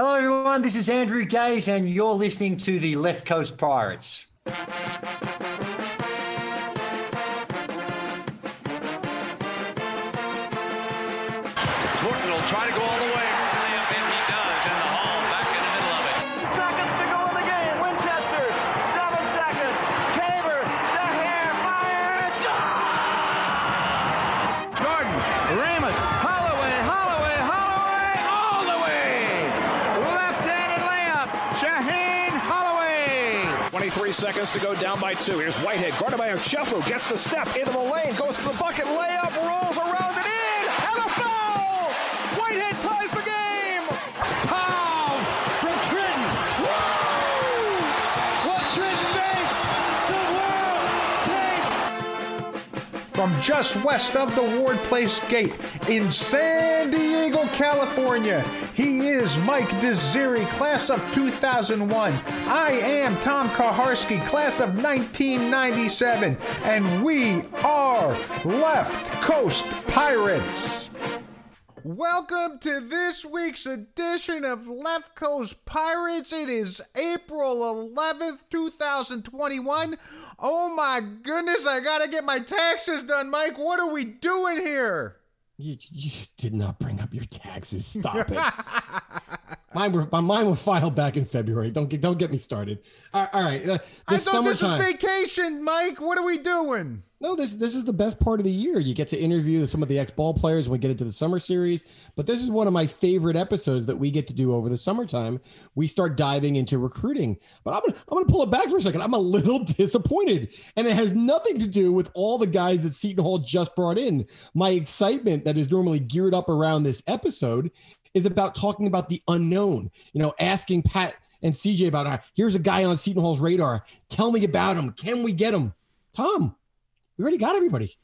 Hello, everyone. This is Andrew Gaze, and you're listening to the Left Coast Pirates. Seconds to go down by two. Here's Whitehead, guarded by Ochefu, gets the step into the lane, goes to the bucket, layup, rolls around and in, and a foul! Whitehead ties the game! Pow from Trenton. Woo! What Trenton makes, the world takes. From just west of the Ward Place Gate in San Diego, California, he is Mike Desiri, class of 2001. I am Tom Kaharski, class of 1997, and we are Left Coast Pirates. Welcome to this week's edition of Left Coast Pirates. It is April 11th, 2021. Oh my goodness, I gotta get my taxes done, Mike. What are we doing here? You, you did not bring up your taxes. Stop it. mine were my mine were filed back in February. Don't get don't get me started. All right, all right. Uh, I thought this was vacation, Mike. What are we doing? no, this this is the best part of the year. You get to interview some of the ex ball players when we get into the summer series. But this is one of my favorite episodes that we get to do over the summertime. We start diving into recruiting. But I'm gonna I'm gonna pull it back for a second. I'm a little disappointed, and it has nothing to do with all the guys that Seton Hall just brought in. My excitement that is normally geared up around this episode is about talking about the unknown. You know, asking Pat and CJ about uh, here's a guy on Seton Hall's radar. Tell me about him. Can we get him? Tom, we already got everybody.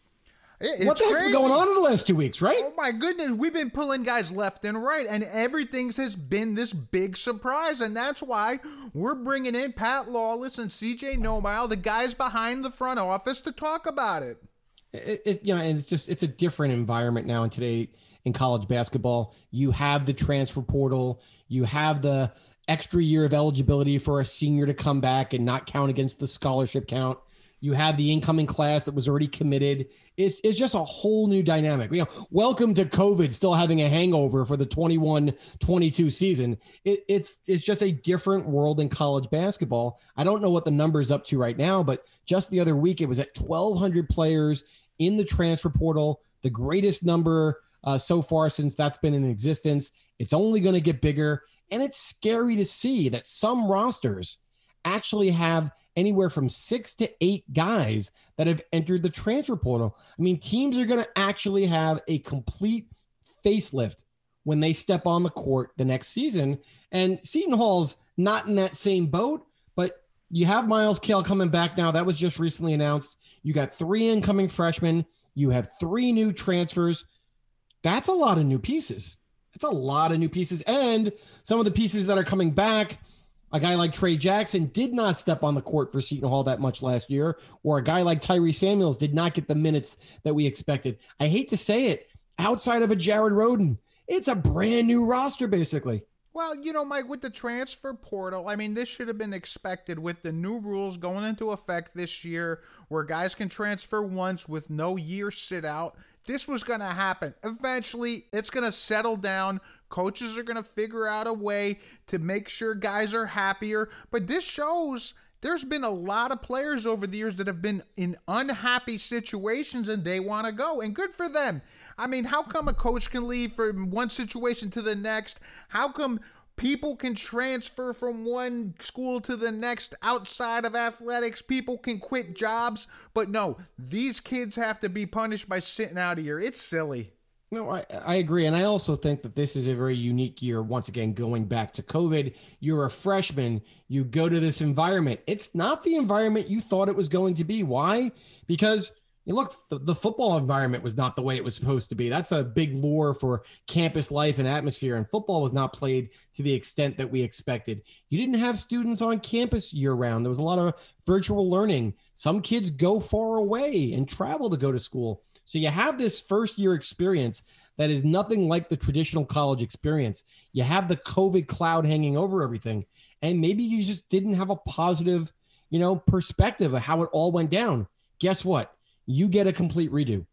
It- what it's the heck's been going on in the last two weeks, right? Oh my goodness, we've been pulling guys left and right, and everything's has been this big surprise, and that's why we're bringing in Pat Lawless and CJ Nobile, the guys behind the front office, to talk about it. it, it you know and it's just it's a different environment now in today in college basketball. You have the transfer portal. You have the extra year of eligibility for a senior to come back and not count against the scholarship count. You have the incoming class that was already committed. It's, it's just a whole new dynamic. You know welcome to covid still having a hangover for the 21-22 season. It, it's it's just a different world in college basketball. I don't know what the number is up to right now but just the other week it was at 1200 players in the transfer portal, the greatest number uh, so far since that's been in existence. It's only going to get bigger. And it's scary to see that some rosters actually have anywhere from six to eight guys that have entered the transfer portal. I mean, teams are going to actually have a complete facelift when they step on the court the next season. And Seton Hall's not in that same boat, but you have Myles Cale coming back now. That was just recently announced. You got three incoming freshmen. You have three new transfers. That's a lot of new pieces. That's a lot of new pieces. And some of the pieces that are coming back, a guy like Trey Jackson did not step on the court for Seton Hall that much last year, or a guy like Tyree Samuels did not get the minutes that we expected. I hate to say it, outside of a Jared Rhoden, it's a brand new roster, basically. Well, you know, Mike, with the transfer portal, I mean, this should have been expected with the new rules going into effect this year where guys can transfer once with no year sit out. This was going to happen. Eventually, it's going to settle down. Coaches are going to figure out a way to make sure guys are happier. But this shows there's been a lot of players over the years that have been in unhappy situations and they want to go. And good for them. I mean, how come a coach can leave from one situation to the next? How come people can transfer from one school to the next outside of athletics? People can quit jobs, but no, these kids have to be punished by sitting out a year. It's silly. No, I, I agree. And I also think that this is a very unique year. Once again, going back to COVID, you're a freshman, you go to this environment. It's not the environment you thought it was going to be. Why? Because you look, the, the football environment was not the way it was supposed to be. That's a big lure for campus life and atmosphere. And football was not played to the extent that we expected. You didn't have students on campus year round. There was a lot of virtual learning. Some kids go far away and travel to go to school. So you have this first year experience that is nothing like the traditional college experience. You have the COVID cloud hanging over everything, and maybe you just didn't have a positive, you know, perspective of how it all went down. Guess what? You get a complete redo.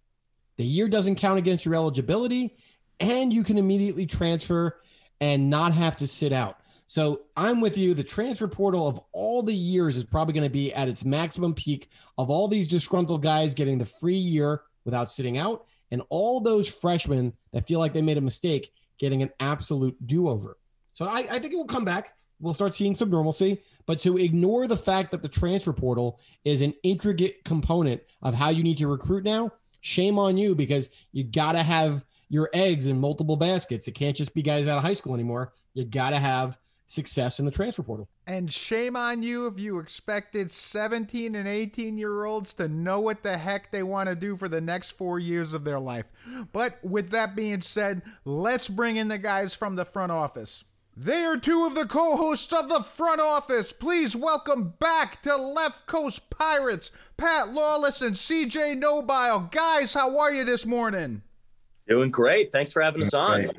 The year doesn't count against your eligibility, and you can immediately transfer and not have to sit out. So I'm with you. The transfer portal of all the years is probably going to be at its maximum peak of all these disgruntled guys getting the free year without sitting out, and all those freshmen that feel like they made a mistake getting an absolute do over. So I, I think it will come back. We'll start seeing some normalcy, but to ignore the fact that the transfer portal is an intricate component of how you need to recruit now, shame on you because you got to have your eggs in multiple baskets. It can't just be guys out of high school anymore. You got to have success in the transfer portal. And shame on you if you expected 17 and 18 year olds to know what the heck they want to do for the next four years of their life. But with that being said, let's bring in the guys from the front office. They are two of the co hosts of the front office. Please welcome back to Left Coast Pirates, Pat Lawless and CJ Nobile. Guys, how are you this morning? Doing great. Thanks for having us on.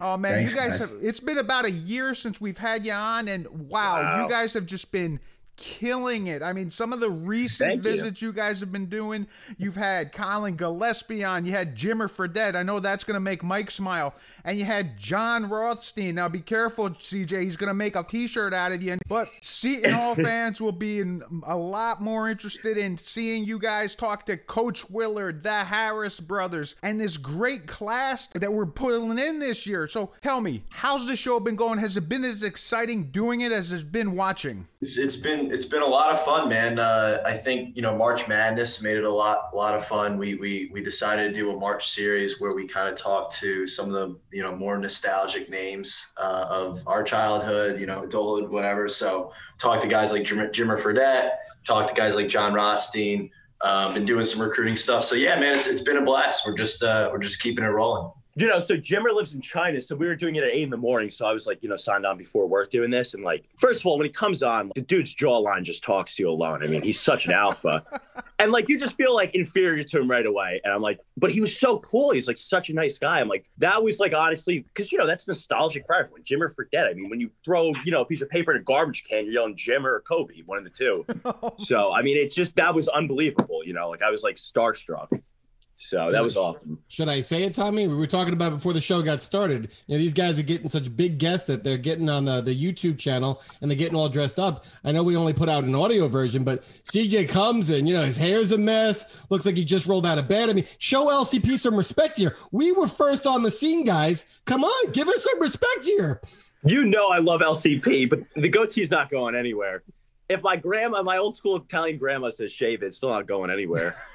Oh man, Thanks, you guys, guys. have it's been about a year since we've had you on and wow, Wow. you guys have just been killing it. I mean, some of the recent Thank you. visits you. guys have been doing, you've had Collin Gillespie on, you had Jimmer Fredette. I know that's going to make Mike smile. And you had Jon Rothstein. Now be careful, CJ, he's going to make a t-shirt out of you. But Seton Hall fans will be in a lot more interested in seeing you guys talk to Coach Willard, the Harris brothers, and this great class that we're putting in this year. So tell me, how's the show been going? Has it been as exciting doing it as it's been watching? It's, it's been it's been a lot of fun, man. Uh, I think you know March Madness made it a lot a lot of fun. We we we decided to do a March series where we kind of talked to some of the you know more nostalgic names uh, of our childhood, you know adulthood, whatever. So talked to guys like Jim, Jimmer Fredette, talked to guys like Jon Rothstein. Um, been doing some recruiting stuff. So yeah, man, it's, it's been a blast. We're just uh, we're just keeping it rolling. You know, so Jimmer lives in China, so we were doing it at eight in the morning. So I was like, you know, signed on before work doing this, and like, first of all, when he comes on, the dude's jawline just talks to you alone. I mean, he's such an alpha, and like, you just feel like inferior to him right away. And I'm like, but he was so cool. He's like such a nice guy. I'm like, that was like honestly, because you know that's nostalgic for everyone. Jimmer Fredette. I mean, when you throw you know a piece of paper in a garbage can, you're yelling Jimmer or Kobe, one of the two. so I mean, it's just that was unbelievable. You know, like I was like starstruck. So that was awesome. Should I say it, Tommy? We were talking about before the show got started. You know, these guys are getting such big guests that they're getting on the, the YouTube channel and they're getting all dressed up. I know we only put out an audio version, but CJ comes and, you know, his hair's a mess. Looks like he just rolled out of bed. I mean, show LCP some respect here. We were first on the scene, guys. Come on, give us some respect here. You know I love LCP, but the goatee's not going anywhere. If my grandma, my old school Italian grandma says shave it, it's still not going anywhere.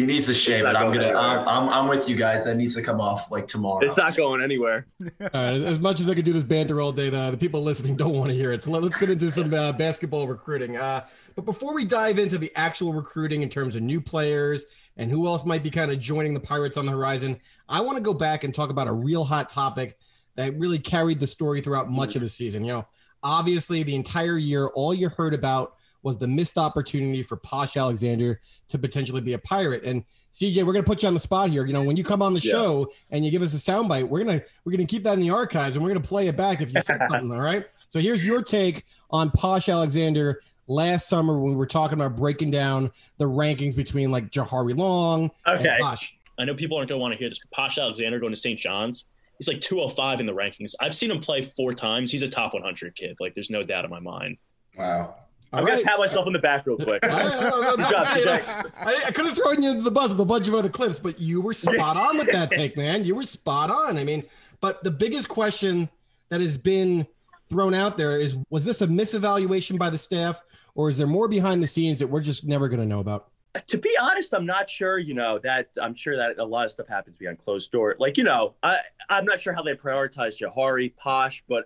He needs to shave it. I'm going gonna. I'm, I'm I'm with you guys. That needs to come off like tomorrow. It's not going anywhere. All right, as much as I could do this banter all day, the, the people listening don't want to hear it. So let, us get into some uh, basketball recruiting. Uh, but before we dive into the actual recruiting in terms of new players and who else might be kind of joining the Pirates on the horizon, I want to go back and talk about a real hot topic that really carried the story throughout much of the season. You know, obviously the entire year, all you heard about was the missed opportunity for Posh Alexander to potentially be a pirate. And CJ, we're gonna put you on the spot here. You know, when you come on the Yeah. show and you give us a soundbite, we're gonna we're gonna keep that in the archives and we're gonna play it back if you said something. All right. So here's your take on Posh Alexander last summer when we were talking about breaking down the rankings between like Jahari Long Okay. and Posh. I know people aren't going to want to hear this. Posh Alexander going to St. John's. He's like 205 in the rankings. I've seen him play four times. He's a top 100 kid. Like, there's no doubt in my mind. Wow. I'm gonna pat myself on the back real quick. I, I- I was about Good job, to say, CJ. I, I could have thrown you into the bus with a bunch of other clips, but you were spot on with that take, man. You were spot on. I mean, but the biggest question that has been thrown out there is was this a misevaluation by the staff, or is there more behind the scenes that we're just never going to know about? to be honest, I'm not sure. You know that I'm sure that a lot of stuff happens behind closed door. Like you know, I I'm not sure how they prioritize Jahari Posh, but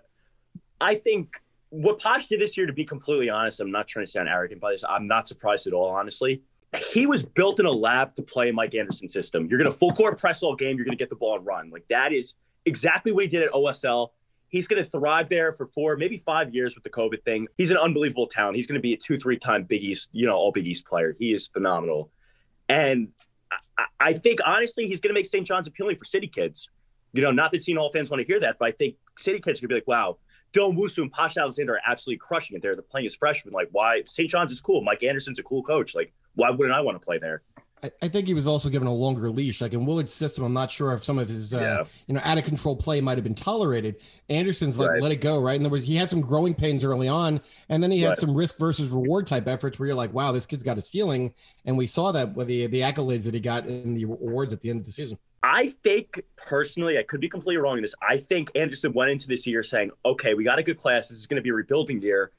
I think what Posh did this year, to be completely honest, I'm not trying to sound arrogant by this. I'm not surprised at all, honestly. He was built in a lab to play Mike Anderson's system. You're going to full court press all game. You're going to get the ball and run. Like that is exactly what he did at OSL. He's going to thrive there for four, maybe five years with the COVID thing. He's an unbelievable talent. He's going to be a two, three time Big East, you know, all Big East player. He is phenomenal. And I, I think honestly he's going to make St. John's appealing for city kids. You know, not that Seton Hall fans want to hear that, but I think city kids are going to be like, wow, Dylan Wusu and Pasha Alexander are absolutely crushing it there. They're the playing as freshmen. Like, why? St. John's is cool. Mike Anderson's a cool coach. Like, why wouldn't I want to play there? I, I think he was also given a longer leash. Like in Willard's system, I'm not sure if some of his, uh, Yeah. you know, out of control play might have been tolerated. Anderson's like Right. let it go, right? And there was he had some growing pains early on, and then he had Right. some risk versus reward type efforts where you're like, wow, this kid's got a ceiling, and we saw that with the the accolades that he got in the awards at the end of the season. I think personally, I could be completely wrong in this. I think Anderson went into this year saying, okay, we got a good class. This is going to be a rebuilding year.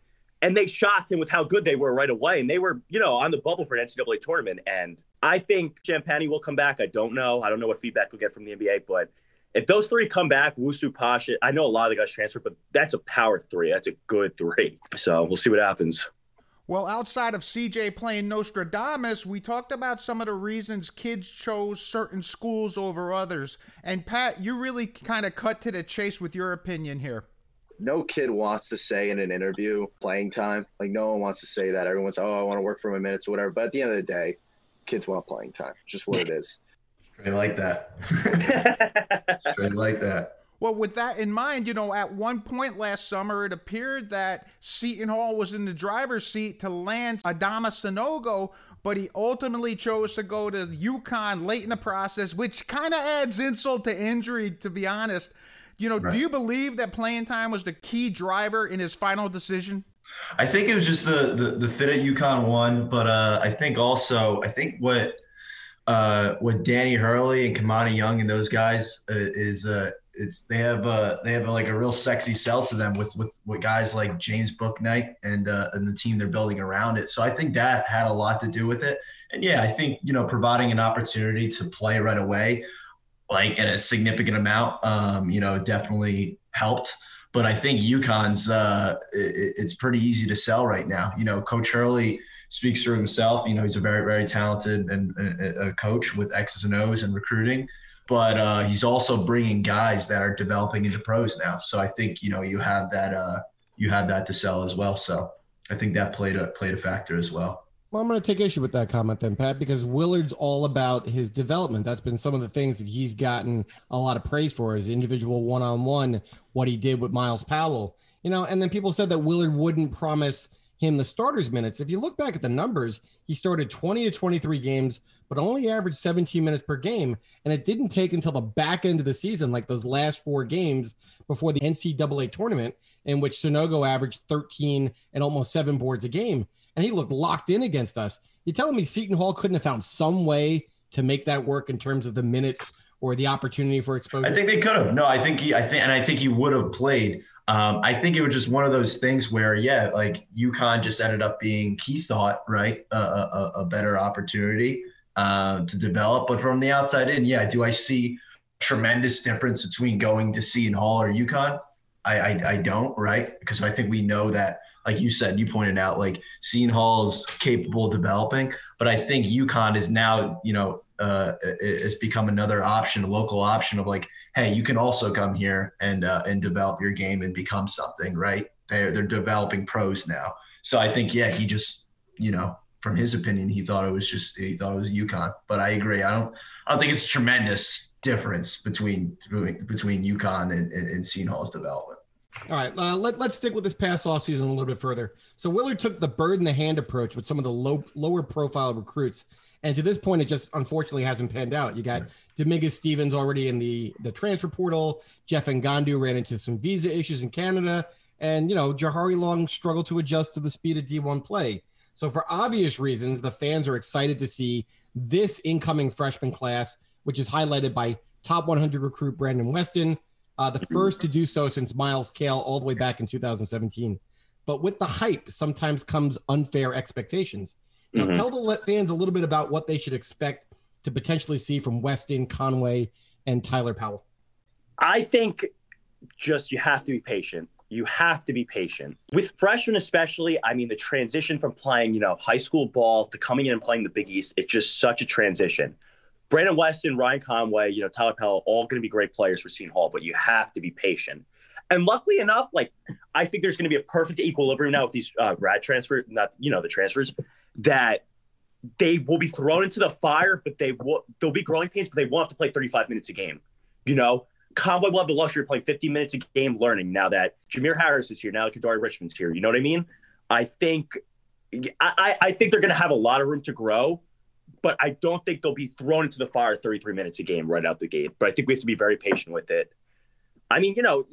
And they shocked him with how good they were right away. And they were, you know, on the bubble for an NCAA tournament. And I think Champagnie will come back. I don't know. I don't know what feedback we'll get from the NBA. But if those three come back, Wusu, Pasha, I know a lot of the guys transfer, but that's a power three. That's a good three. So we'll see what happens. Well, outside of CJ playing Nostradamus, we talked about some of the reasons kids chose certain schools over others. And Pat, you really kind of cut to the chase with your opinion here. no kid wants to say in an interview playing time. Like no one wants to say that. Everyone's oh I want to work for my minutes or whatever. But at the end of the day, kids want playing time. It's just what it is. Straight like that. Straight like that. Well, with that in mind, you know, at one point last summer, it appeared that Seton Hall was in the driver's seat to land Adama Sanogo, but he ultimately chose to go to UConn late in the process, which kind of adds insult to injury, to be honest. You know, Right. do you believe that playing time was the key driver in his final decision? I think it was just the the, the fit at UConn one, but uh, I think also I think what uh, what Danny Hurley and Kimani Young and those guys uh, is uh, it's they have uh, they have like a real sexy sell to them with with, with guys like James Bouknight and uh, and the team they're building around it. So I think that had a lot to do with it. And yeah, I think you know providing an opportunity to play right away, like in a significant amount, um, you know, definitely helped but I think UConn's uh, it, it's pretty easy to sell right now. You know, Coach Hurley speaks for himself. You know, he's a very very talented and a, a coach with X's and O's and recruiting, but uh, he's also bringing guys that are developing into pros now. So I think you know you have that uh, you have that to sell as well. So I think that played a played a factor as well. Well, I'm going to take issue with that comment then, Pat, because Willard's all about his development. That's been some of the things that he's gotten a lot of praise for his individual one on one, what he did with Myles Powell. You know, and then people said that Willard wouldn't promise him the starters minutes. If you look back at the numbers, he started 20 to 23 games, but only averaged 17 minutes per game. And it didn't take until the back end of the season, like those last four games before the NCAA tournament, in which Sanogo averaged 13 and almost seven boards a game and he looked locked in against us. You're telling me Seton Hall couldn't have found some way to make that work in terms of the minutes or the opportunity for exposure? I think they could have. No, I think he, I think, and I think he would have played. Um, I think it was just one of those things where, yeah, like UConn just ended up being, he thought, right, a, a, a better opportunity um, to develop. But from the outside in, yeah, do I see tremendous difference between going to Seton Hall or UConn? I, I, I don't, right? Because I think we know that, like you said, you pointed out, like Seton Hall is capable of developing, but I think UConn is now, you know, uh, it's become another option, a local option of like, hey, you can also come here and uh, and develop your game and become something, right? They're they're developing pros now, so I think yeah, he just you know from his opinion, he thought it was just he thought it was UConn, but I agree. I don't I don't think it's a tremendous difference between between, UConn and, and, and Seton Hall's development. All right, uh, let, let's stick with this past offseason a little bit further. So Willard took the bird in the hand approach with some of the low, lower profile recruits. And to this point, it just unfortunately hasn't panned out. You got Dominguez Stevens already in the, the transfer portal. Jeff Ngandu ran into some visa issues in Canada. And, you know, Jahari Long struggled to adjust to the speed of D1 play. So, for obvious reasons, the fans are excited to see this incoming freshman class, which is highlighted by top 100 recruit Brandon Weston, uh, the first to do so since Myles Cale all the way back in 2017. But with the hype, sometimes comes unfair expectations. Now, Mhm. tell the fans a little bit about what they should expect to potentially see from Weston, Conway, and Tyler Powell. I think just you have to be patient. You have to be patient. With freshmen, especially, I mean, the transition from playing, you know, high school ball to coming in and playing the Big East, it's just such a transition. Brandon Weston, Ryan Conway, you know, Tyler Powell, all going to be great players for Seton Hall, but you have to be patient. And luckily enough, like I think there's going to be a perfect equilibrium now with these uh, grad transfer, not you know the transfers, that they will be thrown into the fire, but they will they'll be growing pains, but they won't have to play 35 minutes a game. You know, Conway will have the luxury of playing 50 minutes a game learning now that Jamir Harris is here, now that Kadari Richmond's here. You know what I mean? I think I, I think they're gonna have a lot of room to grow, but I don't think they'll be thrown into the fire 33 minutes a game right out the gate. But I think we have to be very patient with it. I mean, you know,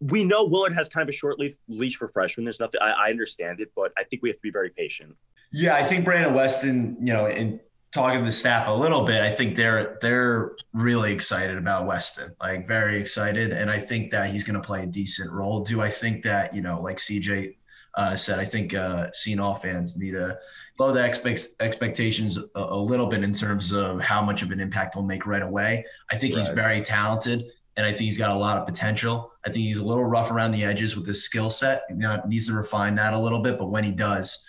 we know Willard has kind of a short leash for freshmen. There's nothing, I, I understand it, but I think we have to be very patient. Yeah, I think Brandon Weston, you know, in talking to the staff a little bit, I think they're they're really excited about Weston, like very excited, and I think that he's going to play a decent role. Do I think that you know, like CJ uh, said, I think uh, Hall fans need to lower the expect, expectations a, a, little bit in terms of how much of an impact he'll make right away. I think right. he's very talented and I think he's got a lot of potential. I think he's a little rough around the edges with his skill set. You know, needs to refine that a little bit, but when he does,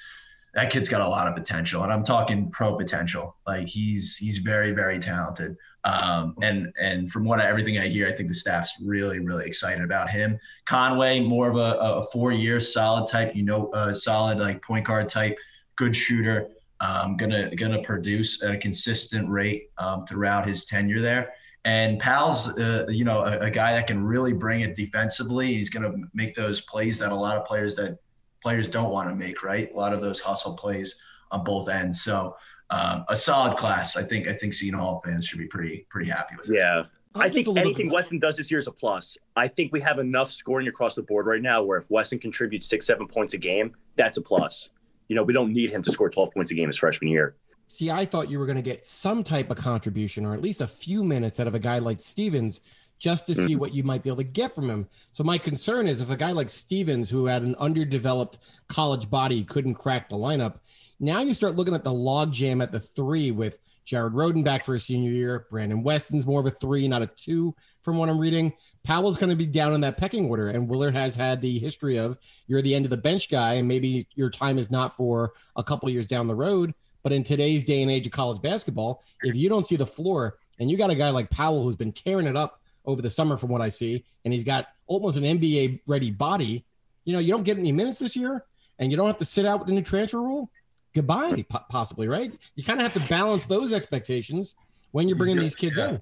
that kid's got a lot of potential, and I'm talking pro potential. Like he's he's very very talented. Um, and and from what I, everything I hear, I think the staff's really really excited about him. Conway, more of a, a four year solid type, you know, a solid like point guard type, good shooter. Um, gonna gonna produce at a consistent rate um, throughout his tenure there. And Pal's, uh, you know, a, a, guy that can really bring it defensively. He's going to make those plays that a lot of players that players don't want to make, right? A lot of those hustle plays on both ends. So um, a solid class. I think I think Seton Hall fans should be pretty pretty happy with it. Yeah. I think anything Weston does this year is a plus. I think we have enough scoring across the board right now where if Weston contributes six, seven points a game, that's a plus. You know, we don't need him to score 12 points a game his freshman year. See, I thought you were going to get some type of contribution or at least a few minutes out of a guy like Stevens just to see mm-hmm. what you might be able to get from him. So my concern is if a guy like Stevens, who had an underdeveloped college body, couldn't crack the lineup, now you start looking at the logjam at the three with Jared Rhoden back for his senior year. Brandon Weston's more of a three, not a two, from what I'm reading. Powell's going to be down in that pecking order, and Willard has had the history of you're the end of the bench guy, and maybe your time is not for a couple years down the road. But in today's day and age of college basketball, if you don't see the floor and you got a guy like Powell who's been tearing it up over the summer from what I see, and he's got almost an NBA ready body, you know, you don't get any minutes this year and you don't have to sit out with the new transfer rule. Goodbye, possibly, right? You kind of have to balance those expectations when you're bringing gonna, these kids yeah. in.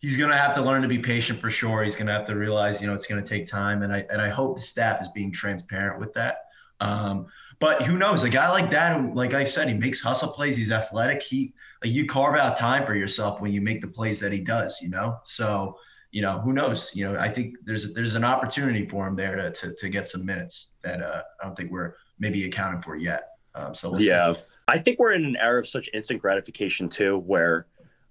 He's going to have to learn to be patient for sure. He's going to have to realize, you know, it's going to take time, and I and I hope the staff is being transparent with that. Um, but who knows? A guy like that, who, like I said, he makes hustle plays. He's athletic. He like you carve out time for yourself when you make the plays that he does. You know, so you know who knows? You know, I think there's there's an opportunity for him there to to, to get some minutes that uh, I don't think we're maybe accounted for yet. Um, so we'll yeah, see. I think we're in an era of such instant gratification too, where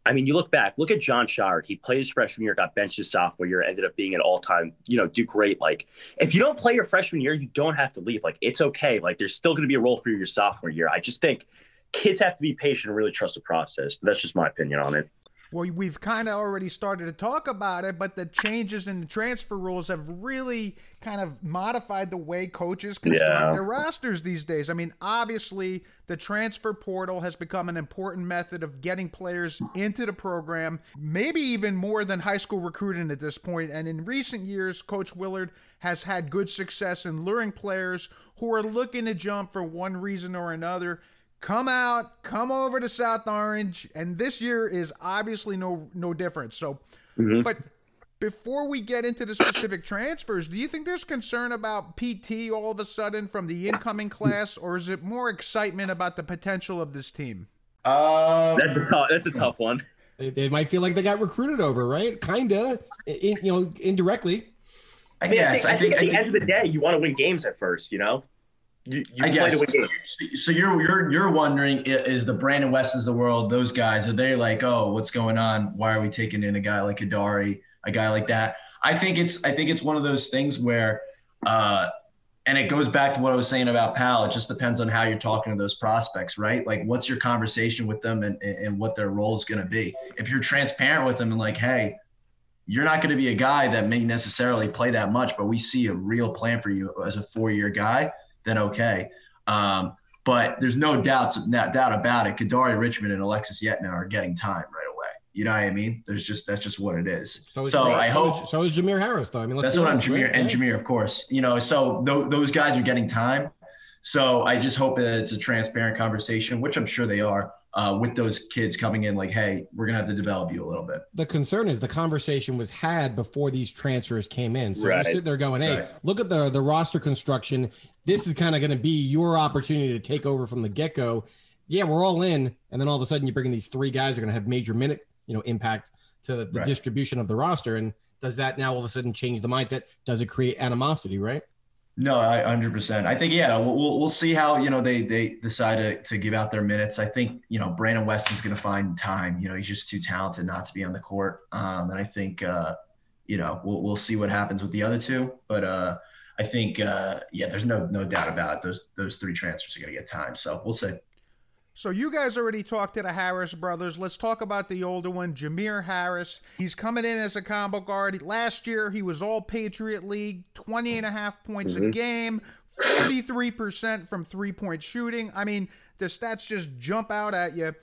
I mean, you look back, look at Jon Scheyer. He played his freshman year, got benched his sophomore year, ended up being an all time, you know, do great. Like, if you don't play your freshman year, you don't have to leave. Like, it's okay. Like, there's still going to be a role for you your sophomore year. I just think kids have to be patient and really trust the process. But that's just my opinion on it. Well, we've kind of already started to talk about it, but the changes in the transfer rules have really kind of modified the way coaches construct yeah. their rosters these days. I mean, obviously, the transfer portal has become an important method of getting players into the program, maybe even more than high school recruiting at this point. And in recent years, Coach Willard has had good success in luring players who are looking to jump for one reason or another come out, come over to South Orange, and this year is obviously no no different. So, mm-hmm. but before we get into the specific transfers, do you think there's concern about PT all of a sudden from the incoming class, or is it more excitement about the potential of this team? Um, that's a tough. That's a tough one. They, they might feel like they got recruited over, right? Kinda, in, you know, indirectly. I, guess. I think, I think at the end of the day, you want to win games at first, you know. You, you I guess. So you're you're you're wondering is the Brandon Westons the world? Those guys are they like, oh, what's going on? Why are we taking in a guy like Kadari, a guy like that? I think it's I think it's one of those things where, uh, and it goes back to what I was saying about Pal. It just depends on how you're talking to those prospects, right? Like, what's your conversation with them and and what their role is going to be. If you're transparent with them and like, hey, you're not going to be a guy that may necessarily play that much, but we see a real plan for you as a four year guy then okay. Um, but there's no doubts, no doubt about it. Kadari Richmond and Alexis Yetna are getting time right away. You know what I mean? There's just that's just what it is. So, so I so hope. Is, so is Jamir Harris though. I mean, that's what I'm Jamir right? and Jamir, of course. You know, so th- those guys are getting time. So I just hope that it's a transparent conversation, which I'm sure they are, uh, with those kids coming in like, hey, we're gonna have to develop you a little bit. The concern is the conversation was had before these transfers came in. So Right. you're sitting there going, "Hey, Right. look at the the roster construction. This is kind of going to be your opportunity to take over from the get go." Yeah, we're all in, and then all of a sudden you bring in these three guys who are going to have major minute, you know, impact to the, the Right. distribution of the roster. And does that now all of a sudden change the mindset? Does it create animosity? Right? No, I 100%. I think yeah, we'll we'll, we'll see how you know they they decide to, to give out their minutes. I think you know Brandon Weston's going to find time. You know he's just too talented not to be on the court. Um, and I think uh, you know we'll we'll see what happens with the other two. But uh, I think uh, yeah, there's no no doubt about it. Those those three transfers are going to get time. So we'll see. So you guys already talked to the Harris brothers. Let's talk about the older one, Jamir Harris. He's coming in as a combo guard. Last year, he was all Patriot League, 20 and a half points a game, 43% from three-point shooting. I mean, the stats just jump out at you.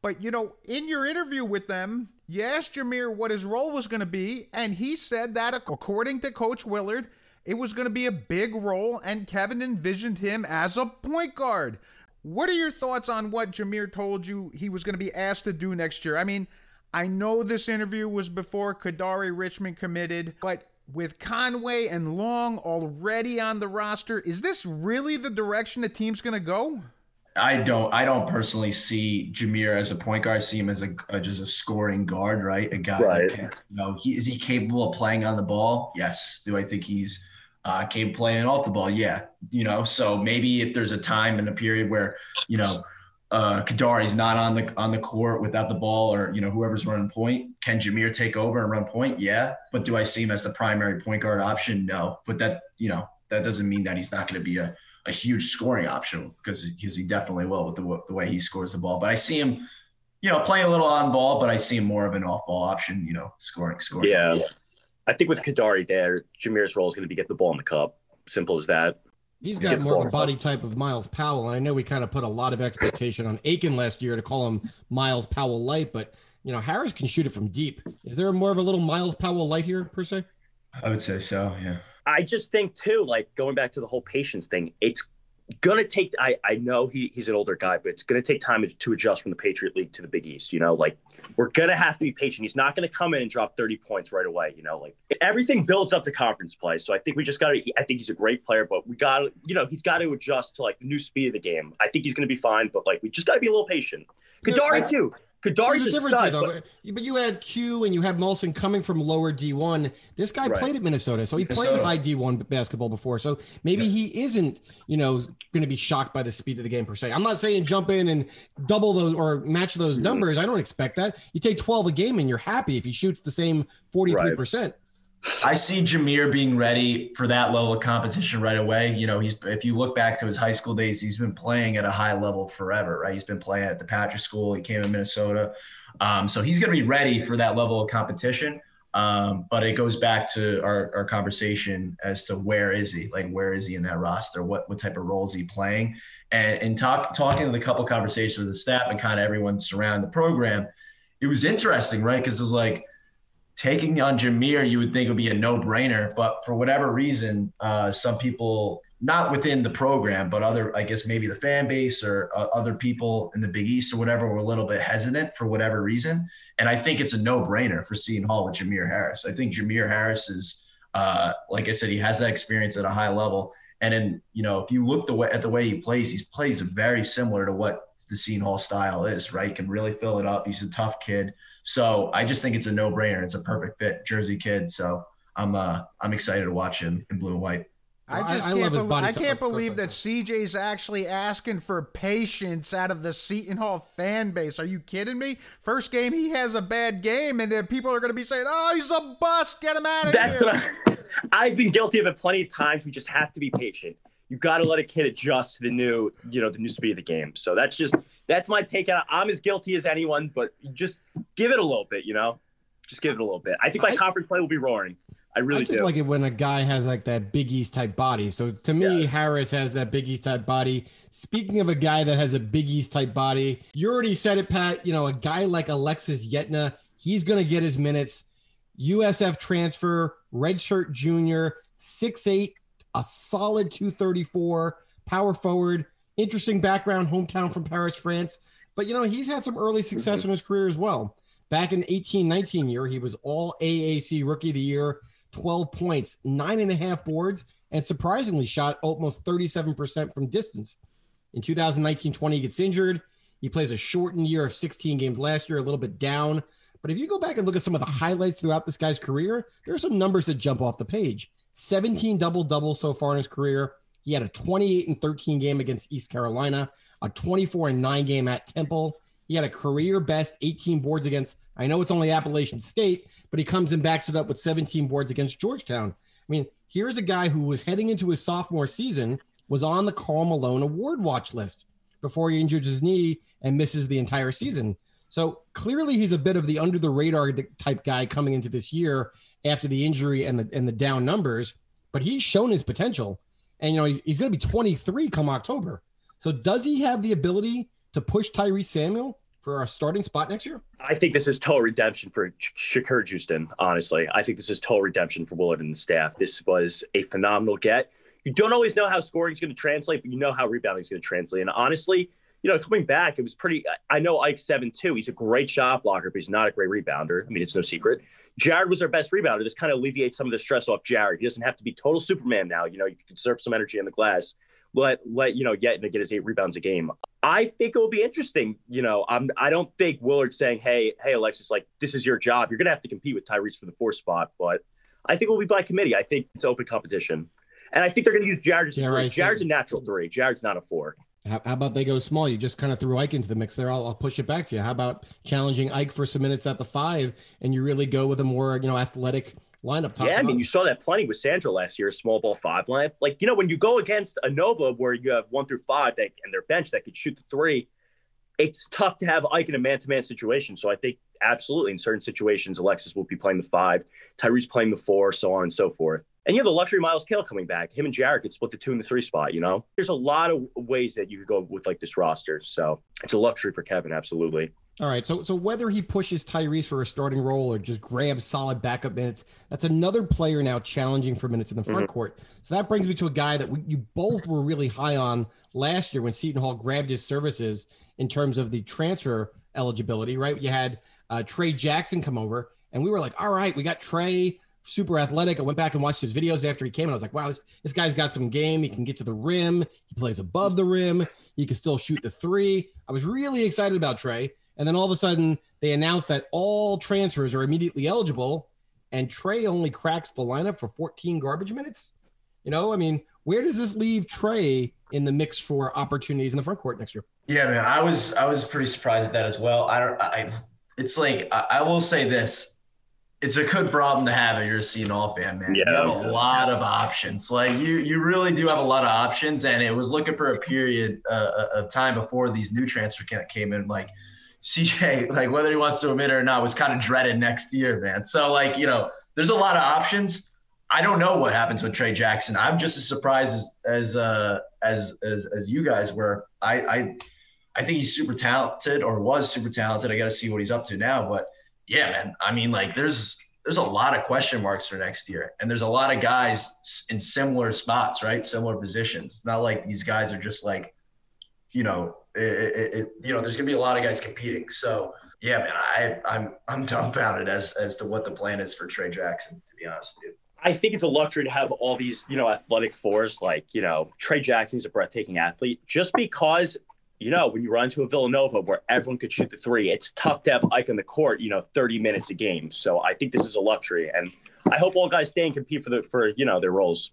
But, you know, in your interview with them, you asked Jamir what his role was going to be, and he said that according to Coach Willard, it was going to be a big role, and Kevin envisioned him as a point guard. What are your thoughts on what Jamir told you he was going to be asked to do next year? I mean, I know this interview was before Kadari Richmond committed, but with Conway and Long already on the roster, is this really the direction the team's going to go? I don't. I don't personally see Jamir as a point guard. I see him as a, a just a scoring guard, right? A guy. Right. That can, you know, he is he capable of playing on the ball? Yes. Do I think he's uh, of playing off the ball? Yeah. You know. So maybe if there's a time and a period where you know uh, Kadari's not on the on the court without the ball, or you know whoever's running point, can Jamir take over and run point? Yeah. But do I see him as the primary point guard option? No. But that you know that doesn't mean that he's not going to be a a huge scoring option because because he definitely will with the, the way he scores the ball. But I see him, you know, playing a little on ball, but I see him more of an off ball option. You know, scoring, scoring. Yeah. I think with Kadari there, Jamir's role is going to be get the ball in the cup. Simple as that. He's got more of a body type of Myles Powell, and I know we kind of put a lot of expectation on Aiken last year to call him Myles Powell light, but you know Harris can shoot it from deep. Is there more of a little Myles Powell light here per se? I would say so. Yeah. I just think too, like going back to the whole patience thing, it's gonna take. I I know he he's an older guy, but it's gonna take time to adjust from the Patriot League to the Big East. You know, like we're gonna have to be patient. He's not gonna come in and drop thirty points right away. You know, like everything builds up to conference play. So I think we just got to. I think he's a great player, but we got to, you know, he's got to adjust to like the new speed of the game. I think he's gonna be fine, but like we just got to be a little patient. Kadari too. Kadari's There's a difference stud, here, though. but- But you had Q and you have Molson coming from lower D1. This guy Right. played at Minnesota, so he played high D1 basketball before. So maybe he isn't, you know, going to be shocked by the speed of the game per se. I'm not saying jump in and double those or match those Mm-hmm. numbers. I don't expect that. You take 12 a game and you're happy if he shoots the same 43%. I see Jamir being ready for that level of competition right away. You know, he's if you look back to his high school days, he's been playing at a high level forever, right? He's been playing at the Patrick School. He came in Minnesota, um, so he's going to be ready for that level of competition. Um, but it goes back to our, our conversation as to where is he? Like, where is he in that roster? What what type of role is he playing? And and talk talking to the couple conversations with the staff and kind of everyone surrounding the program, it was interesting, right? Because it was like taking on Jamir, you would think would be a no-brainer, but for whatever reason, uh, some people, not within the program, but other, I guess maybe the fan base or uh, other people in the Big East or whatever, were a little bit hesitant for whatever reason. And I think it's a no-brainer for Seton Hall with Jamir Harris. I think Jamir Harris is, uh, like I said, he has that experience at a high level. And then, you know, if you look the way at the way he plays, he plays very similar to what the Seton Hall style is, right? He can really fill it up. He's a tough kid. So I just think it's a no-brainer. It's a perfect fit, Jersey kid. So I'm uh I'm excited to watch him in blue and white. I I- just I love can't, his bel- body I can't believe ahead. that CJ's actually asking for patience out of the Seton Hall fan base. Are you kidding me? First game, he has a bad game, and then people are going to be saying, "Oh, he's a bust. Get him out of That's here." what I, I've been guilty of it plenty of times. We just have to be patient. You got to let a kid adjust to the new, you know, the new speed of the game. So that's just that's my take on it. I'm as guilty as anyone, but just give it a little bit, you know, just give it a little bit. I think my I- conference play will be roaring. I really I just do. like it when a guy has like that Big East type body. So to me, Yes. Harris has that Big East type body. Speaking of a guy that has a Big East type body, you already said it, Pat. You know, a guy like Alexis Yetna, he's going to get his minutes. USF transfer, redshirt junior, 6'8, a solid 234, power forward, interesting background, hometown from Paris, France. But you know, he's had some early success mm-hmm. in his career as well. Back in 18 19 year, he was all AAC rookie of the year, 12 points, nine and a half boards, and surprisingly shot almost 37% from distance. In 2019 20, he gets injured. He plays a shortened year of 16 games last year, a little bit down. But if you go back and look at some of the mm-hmm. highlights throughout this guy's career, there are some numbers that jump off the page. 17 double doubles so far in his career. He had a 28 and 13 game against East Carolina, a 24 and 9 game at Temple. He had a career best 18 boards against, I know it's only Appalachian State, but he comes and backs it up with 17 boards against Georgetown. I mean, here's a guy who was heading into his sophomore season, was on the Karl Malone award watch list before he injures his knee and misses the entire season. So clearly he's a bit of the under the radar type guy coming into this year after the injury and the and the down numbers, but he's shown his potential. And you know, he's, he's going to be 23 come October. So does he have the ability to push Tyrese Samuel for a starting spot next year? I think this is total redemption for Shakur Houston, honestly. I think this is total redemption for Willard and the staff. This was a phenomenal get. You don't always know how scoring is going to translate, but you know how rebounding is going to translate. And honestly, you know, coming back, it was pretty. I know Ike seven two. He's a great shot blocker, but he's not a great rebounder. I mean, it's no secret. Jared was our best rebounder. This kind of alleviates some of the stress off Jared. He doesn't have to be total Superman now. You know, you can conserve some energy in the glass. Let let you know get to get his eight rebounds a game. I think it will be interesting. You know, I'm I don't think Willard's saying, hey hey Alexis, like this is your job. You're gonna have to compete with Tyrese for the four spot, but I think it will be by committee. I think it's open competition, and I think they're gonna use Jared yeah, right, Jared's a natural three. Jared's not a four. How, how, about they go small? You just kind of threw Ike into the mix there. I'll, I'll, push it back to you. How about challenging Ike for some minutes at the five, and you really go with a more you know athletic lineup? yeah, I mean, you saw that plenty with Sandro last year, small ball five line. Like you know, when you go against a Nova where you have one through five that, and their bench that could shoot the three, it's tough to have Ike in a man to man situation. So I think absolutely in certain situations, Alexis will be playing the five, Tyrese playing the four, so on and so forth. And you have the luxury Myles Cale coming back. Him and Jared could split the two and the three spot, you know? There's a lot of ways that you could go with like this roster. So it's a luxury for Kevin, absolutely. All right. So so whether he pushes Tyrese for a starting role or just grabs solid backup minutes, that's another player now challenging for minutes in the front mm-hmm. court. So that brings me to a guy that we, you both were really high on last year when Seton Hall grabbed his services in terms of the transfer eligibility, right? You had uh, Trey Jackson come over, and we were like, all right, we got Trey super athletic. I went back and watched his videos after he came, and I was like, wow, this, this guy's got some game. He can get to the rim. He plays above the rim. He can still shoot the three. I was really excited about Trey. And then all of a sudden, they announced that all transfers are immediately eligible, and Trey only cracks the lineup for 14 garbage minutes. You know, I mean, where does this leave Trey in the mix for opportunities in the front court next year? Yeah, man, I was I was pretty surprised at that as well. I don't. I, it's like I, I will say this it's a good problem to have if you're a Hall fan, man. Yeah, you have a lot of options. Like you, you really do have a lot of options. And it was looking for a period uh, uh of time before these new transfer came in. Like CJ, like whether he wants to admit it or not, was kind of dreaded next year, man. So like you know, there's a lot of options. I don't know what happens with Trey Jackson. I'm just as surprised as as uh, as, as as you guys were. I I I think he's super talented or was super talented. I got to see what he's up to now, but yeah, man. I mean, like there's there's a lot of question marks for next year, and there's a lot of guys in similar spots, right? Similar positions. It's not like these guys are just like, you know, it, it, it, you know, there's gonna be a lot of guys competing. So yeah, man, I I'm I'm dumbfounded as as to what the plan is for Trey Jackson. To be honest with you. I think it's a luxury to have all these, you know, athletic fours like, you know, Trey Jackson's a breathtaking athlete just because you know, when you run to a Villanova where everyone could shoot the three, it's tough to have Ike on the court, you know, 30 minutes a game. So I think this is a luxury. And I hope all guys stay and compete for the for, you know, their roles.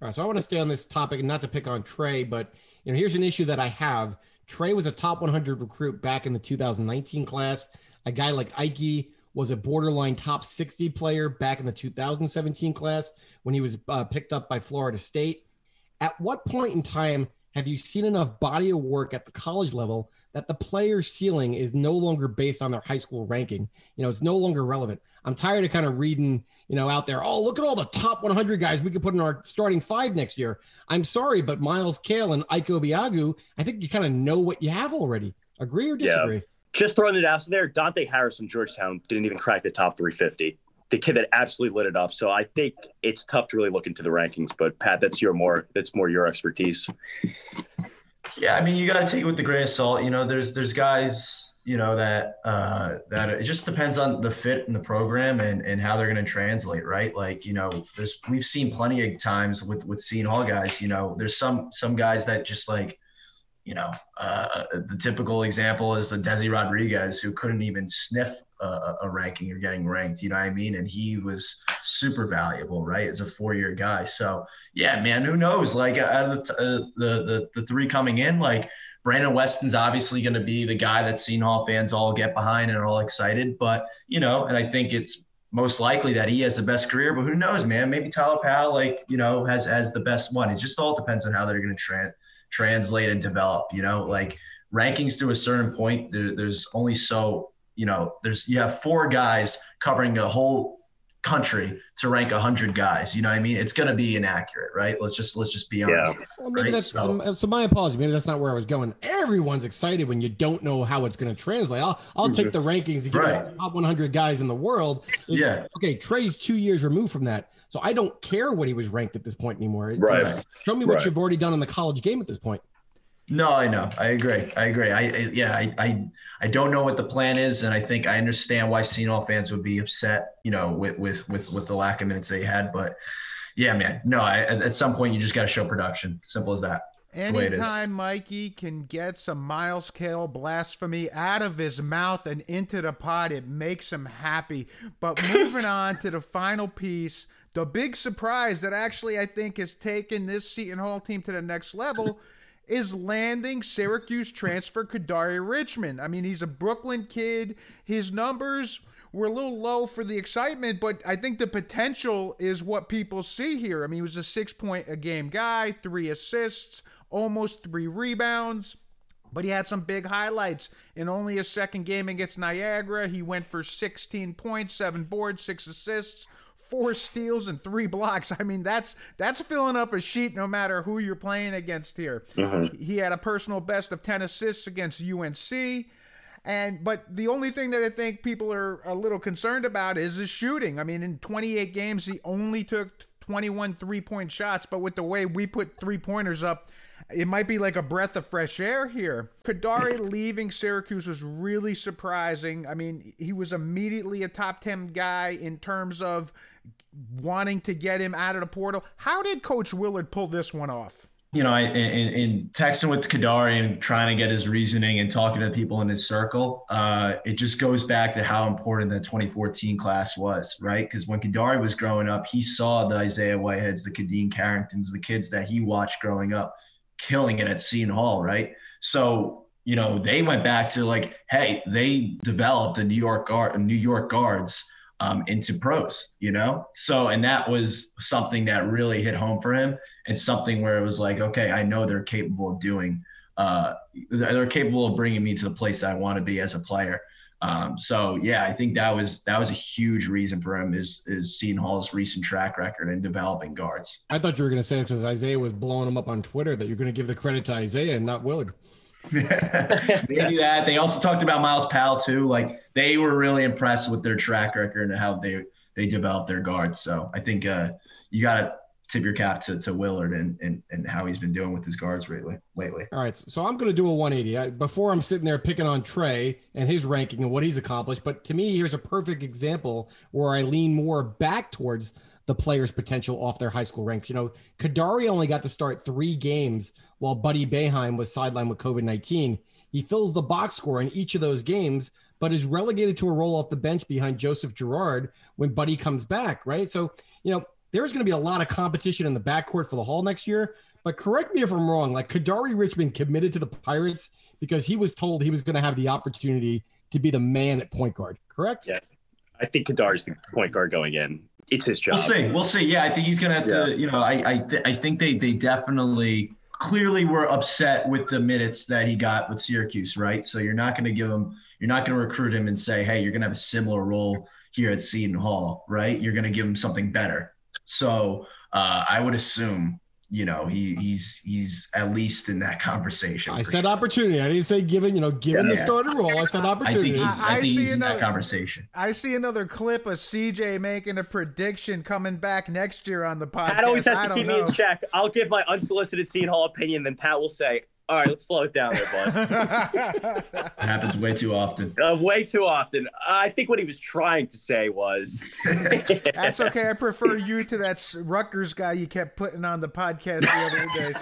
All right. So I want to stay on this topic and not to pick on Trey, but you know, here's an issue that I have. Trey was a top 100 recruit back in the 2019 class. A guy like Ike was a borderline top 60 player back in the 2017 class when he was uh, picked up by Florida State. At what point in time have you seen enough body of work at the college level that the player's ceiling is no longer based on their high school ranking? You know, it's no longer relevant. I'm tired of kind of reading, you know, out there, oh, look at all the top 100 guys we could put in our starting five next year. I'm sorry, but Myles Cale and Ike Obiagu, I think you kind of know what you have already. Agree or disagree? Yeah. Just throwing it out there, Dante Harris from Georgetown didn't even crack the top 350. The kid that absolutely lit it up. So I think it's tough to really look into the rankings. But Pat, that's your more that's more your expertise. Yeah, I mean, you got to take it with a grain of salt. You know, there's there's guys, you know, that uh, that it just depends on the fit in the program and and how they're going to translate, right? Like, you know, there's we've seen plenty of times with with Seton all guys. You know, there's some some guys that just like, you know, uh, the typical example is the Desi Rodriguez who couldn't even sniff a, a ranking or getting ranked. You know what I mean? And he was super valuable, right? As a four year guy. So yeah, man, who knows? Like out of the, uh, the, the the three coming in, like Brandon Weston's obviously going to be the guy that Seton Hall fans all get behind and are all excited. But you know, and I think it's most likely that he has the best career. But who knows, man? Maybe Tyler Powell, like you know, has has the best one. It just all depends on how they're going to tra- translate and develop. You know, like rankings to a certain point, there, there's only so you know, there's you have four guys covering a whole country to rank 100 guys. You know what i mean? It's going to be inaccurate right? Let's just let's just be honest. Yeah. well, maybe right? that's so, um, so, my apology maybe that's not where i was going. Everyone's excited when you don't know how it's going to translate. I'll i'll take the rankings and give right. top 100 guys in the world. It's, yeah. okay trey's two years removed from that so i don't care what he was ranked at this point anymore. It's, right. show me what right. you've already done in the college game at this point no, I know. I agree. I agree. I, I yeah. I, I I don't know what the plan is, and I think I understand why Hall fans would be upset. You know, with with with with the lack of minutes they had. But yeah, man. No, I, at some point you just got to show production. Simple as that. That's Anytime Mikey can get some Myles Cale blasphemy out of his mouth and into the pot, it makes him happy. But moving on to the final piece, the big surprise that actually I think has taken this Seton Hall team to the next level is landing Syracuse transfer Kadary Richmond. I mean, he's a Brooklyn kid. His numbers were a little low for the excitement, but I think the potential is what people see here. I mean, he was a six point a game guy, three assists, almost three rebounds. But he had some big highlights. In only his second game against Niagara, he went for 16 points, seven boards, six assists, four steals and three blocks. I mean, that's that's filling up a sheet no matter who you're playing against here. Mm-hmm. He had a personal best of 10 assists against UNC. And but the only thing that I think people are a little concerned about is his shooting. I mean, in 28 games, he only took 21 three-point shots, but with the way we put three-pointers up, it might be like a breath of fresh air here. Kadary leaving Syracuse was really surprising. I mean, he was immediately a top 10 guy in terms of wanting to get him out of the portal. How did Coach Willard pull this one off? You know, I, in, in texting with Kadary and trying to get his reasoning and talking to people in his circle, uh, it just goes back to how important the 2014 class was, right? Because when Kadary was growing up, he saw the Isaiah Whiteheads, the Khadeen Carringtons, the kids that he watched growing up, killing it at Seton Hall, right? So you know, they went back to like, hey, they developed a New York guard, New York guards um, into pros, you know? So, and that was something that really hit home for him and something where it was like, okay, I know they're capable of doing, uh, they're capable of bringing me to the place that I want to be as a player. Um, so yeah, I think that was that was a huge reason for him is is Seton Hall's recent track record in developing guards. I thought you were going to say it because Isaiah was blowing him up on Twitter that you're going to give the credit to Isaiah and not Willard. Maybe that. They also talked about Myles Powell too. Like they were really impressed with their track record and how they they developed their guards. So I think uh, you got to tip your cap to, to Willard and, and and how he's been doing with his guards lately. Lately. All right, so I'm going to do a 180. I, before I'm sitting there picking on Trey and his ranking and what he's accomplished, but to me, here's a perfect example where I lean more back towards the players' potential off their high school ranks. You know, Kadary only got to start three games while Buddy Boeheim was sidelined with COVID 19. He fills the box score in each of those games, but is relegated to a role off the bench behind Joseph Girard when Buddy comes back, right? So, you know, there's going to be a lot of competition in the backcourt for the Hall next year. But correct me if I'm wrong. Like Kadary Richmond committed to the Pirates because he was told he was going to have the opportunity to be the man at point guard. Correct? Yeah, I think Kadary's the point guard going in. It's his job. We'll see. We'll see. Yeah, I think he's going to have yeah. to. You know, I I, th- I think they they definitely clearly were upset with the minutes that he got with Syracuse, right? So you're not going to give him, you're not going to recruit him and say, hey, you're going to have a similar role here at Seton Hall, right? You're going to give him something better. So uh, I would assume you know, he he's he's at least in that conversation. I said sure. opportunity. I didn't say given, you know, given the Yeah. starting role. I said opportunity. I opportunity. think he's, I I think see he's in that another- conversation. I see another clip of CJ making a prediction coming back next year on the podcast. Pat always has to don't keep me in check. I'll give my unsolicited Seton Hall opinion, then Pat will say, "All right, let's slow it down there, bud." It happens way too often. uh, way too often. I think what he was trying to say was, That's okay. I prefer you to that S- Rutgers guy you kept putting on the podcast the other day.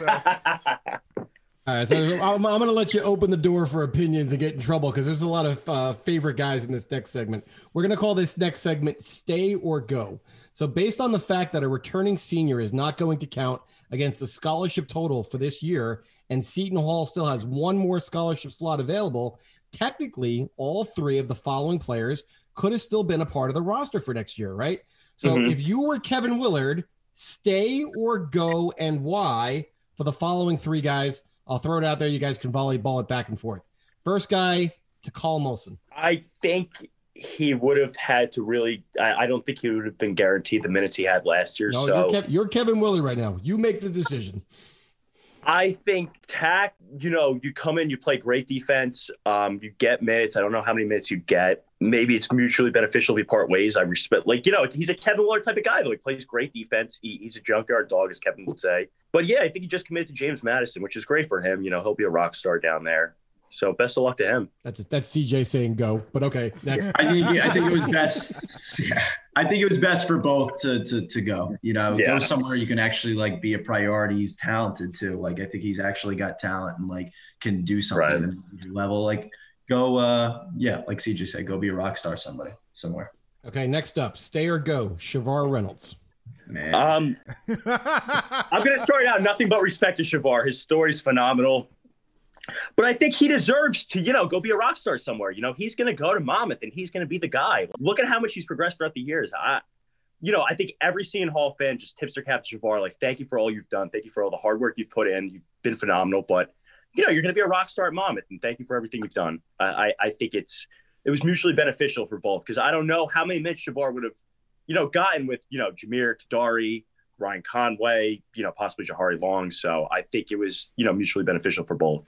So All right, so I'm, I'm going to let you open the door for opinions and get in trouble because there's a lot of uh, favorite guys in this next segment. We're going to call this next segment "Stay or Go." So, based on the fact that a returning senior is not going to count against the scholarship total for this year, and Seton Hall still has one more scholarship slot available, technically, all three of the following players could have still been a part of the roster for next year, right? So, Mhm. if you were Kevin Willard, stay or go, and why for the following three guys? I'll throw it out there. You guys can volleyball it back and forth. First guy Takal Molson. I think he would have had to really. I, I don't think he would have been guaranteed the minutes he had last year. No, so you're, Kev- you're Kevin Willard right now. You make the decision. I think Tack, you know, you come in, you play great defense, um, you get minutes. I don't know how many minutes you get. Maybe it's mutually beneficial we part ways. I respect, like, you know, he's a Kevin Willard type of guy, though. He plays great defense. He, he's a junkyard dog, as Kevin would say. But yeah, I think he just committed to James Madison, which is great for him. You know, he'll be a rock star down there. So best of luck to him. That's that's CJ saying go, but okay. Next. I think I think it was best. Yeah, I think it was best for both to to, to go. You know, Yeah. go somewhere you can actually like be a priority. He's talented too. Like I think he's actually got talent and like can do something Right. at the level. Like go, uh yeah, like CJ said, go be a rock star somebody somewhere. Okay, next up, stay or go, Shavar Reynolds. Man, Um, I'm going to start out nothing but respect to Shavar. His story's phenomenal. But I think he deserves to, you know, go be a rock star somewhere. You know, he's going to go to Monmouth and he's going to be the guy. Look at how much he's progressed throughout the years. I, you know, I think every Seton Hall fan just tips their cap to Shavar. Like, thank you for all you've done. Thank you for all the hard work you've put in. You've been phenomenal. But, you know, you're going to be a rock star at Monmouth. And thank you for everything you've done. I, I, I think it's, it was mutually beneficial for both because I don't know how many minutes Shavar would have, you know, gotten with, you know, Jamir Kadary, Ryan Conway, you know, possibly Jahari Long. So I think it was, you know, mutually beneficial for both.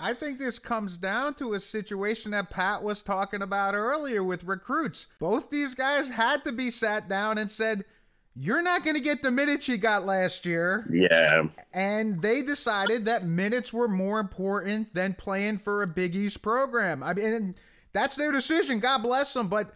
I think this comes down to a situation that Pat was talking about earlier with recruits. Both these guys had to be sat down and said, You're not going to get the minutes you got last year. Yeah. And they decided that minutes were more important than playing for a Big East program. I mean, that's their decision. God bless them. But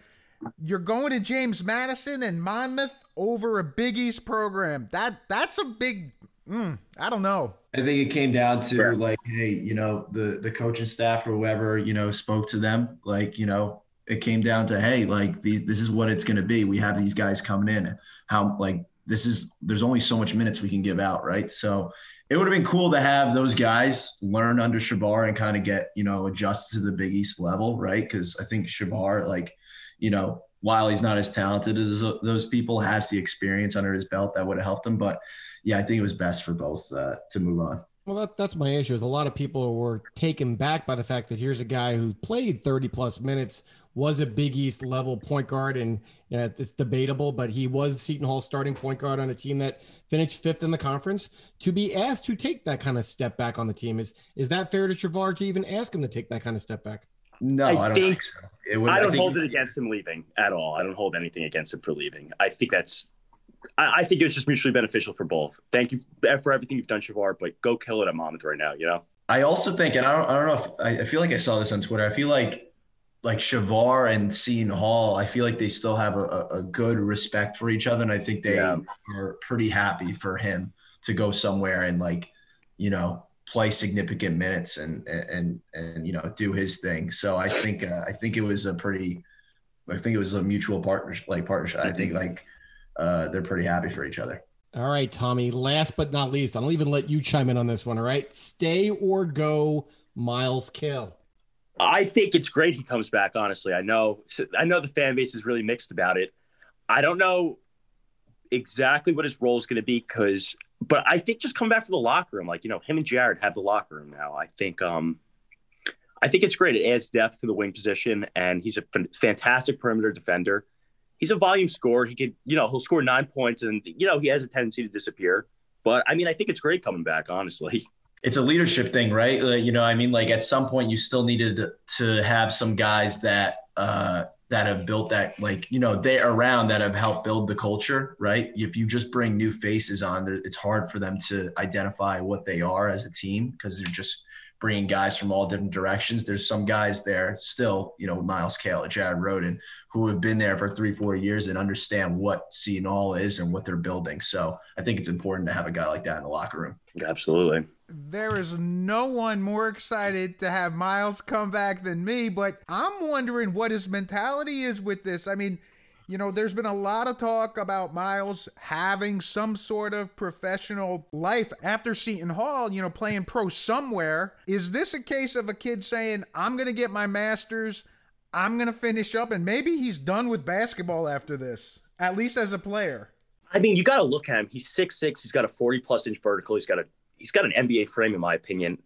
you're going to James Madison and Monmouth over a Big East program. That that's a big. Mm, I don't know. I think it came down to Sure. like, hey, you know, the the coaching staff or whoever, you know, spoke to them. Like, you know, it came down to, hey, like these, this is what it's going to be. We have these guys coming in. How like this is there's only so much minutes we can give out, right? So it would have been cool to have those guys learn under Shavar and kind of get, you know, adjusted to the Big East level, right? Because I think Shavar, like, you know, while he's not as talented as those people, has the experience under his belt that would have helped him. But yeah, I think it was best for both uh, to move on. Well, that, that's my issue. Is a lot of people were taken back by the fact that here's a guy who played 30 plus minutes, was a Big East level point guard, and you know, it's debatable, but he was Seton Hall starting point guard on a team that finished fifth in the conference. To be asked to take that kind of step back on the team is is that fair to Shavar to even ask him to take that kind of step back? No, I I, don't think- think so. It would, I don't think hold it against him leaving at all. I don't hold anything against him for leaving. I think that's, I, I think it was just mutually beneficial for both. Thank you for everything you've done, Shavar, but go kill it at Monmouth right now, you know? I also think, and I don't, I don't know if I, I feel like I saw this on Twitter. I feel like like Shavar and Seton Hall, I feel like they still have a, a, a good respect for each other, and I think they Yeah. are pretty happy for him to go somewhere and like, you know, play significant minutes and and and you know do his thing. So I think uh, I think it was a pretty, I think it was a mutual partnership, like partnership. I think like uh, they're pretty happy for each other. All right, Tommy. Last but not least, I'll even let you chime in on this one. All right, stay or go, Myles Cale. I think it's great he comes back. Honestly, I know I know the fan base is really mixed about it. I don't know exactly what his role is going to be because, but I think just come back for the locker room. Like you know, him and Jared have the locker room now. I think um, I think it's great. It adds depth to the wing position, and he's a fantastic perimeter defender. He's a volume scorer. He could, you know, he'll score nine points, and you know, he has a tendency to disappear. But I mean, I think it's great coming back, honestly. it's a leadership thing, right? You know, I mean, like at some point, you still needed to, to have some guys that uh, that have built that, like you know, they're around that have helped build the culture, right? If you just bring new faces on, it's hard for them to identify what they are as a team because they're just bringing guys from all different directions. There's some guys there still, you know, Myles Cale, Jared Rhoden, who have been there for three, four years and understand what Seton Hall is and what they're building. So I think it's important to have a guy like that in the locker room. Absolutely. There is no one more excited to have Myles come back than me, but I'm wondering what his mentality is with this. I mean, you know, there's been a lot of talk about Myles having some sort of professional life after Seton Hall, you know, playing pro somewhere. Is this a case of a kid saying, I'm going to get my master's, I'm going to finish up, and maybe he's done with basketball after this, at least as a player? I mean, you got to look at him. He's six six. He's got a 40 plus inch vertical. He's got a he's got an NBA frame, in my opinion.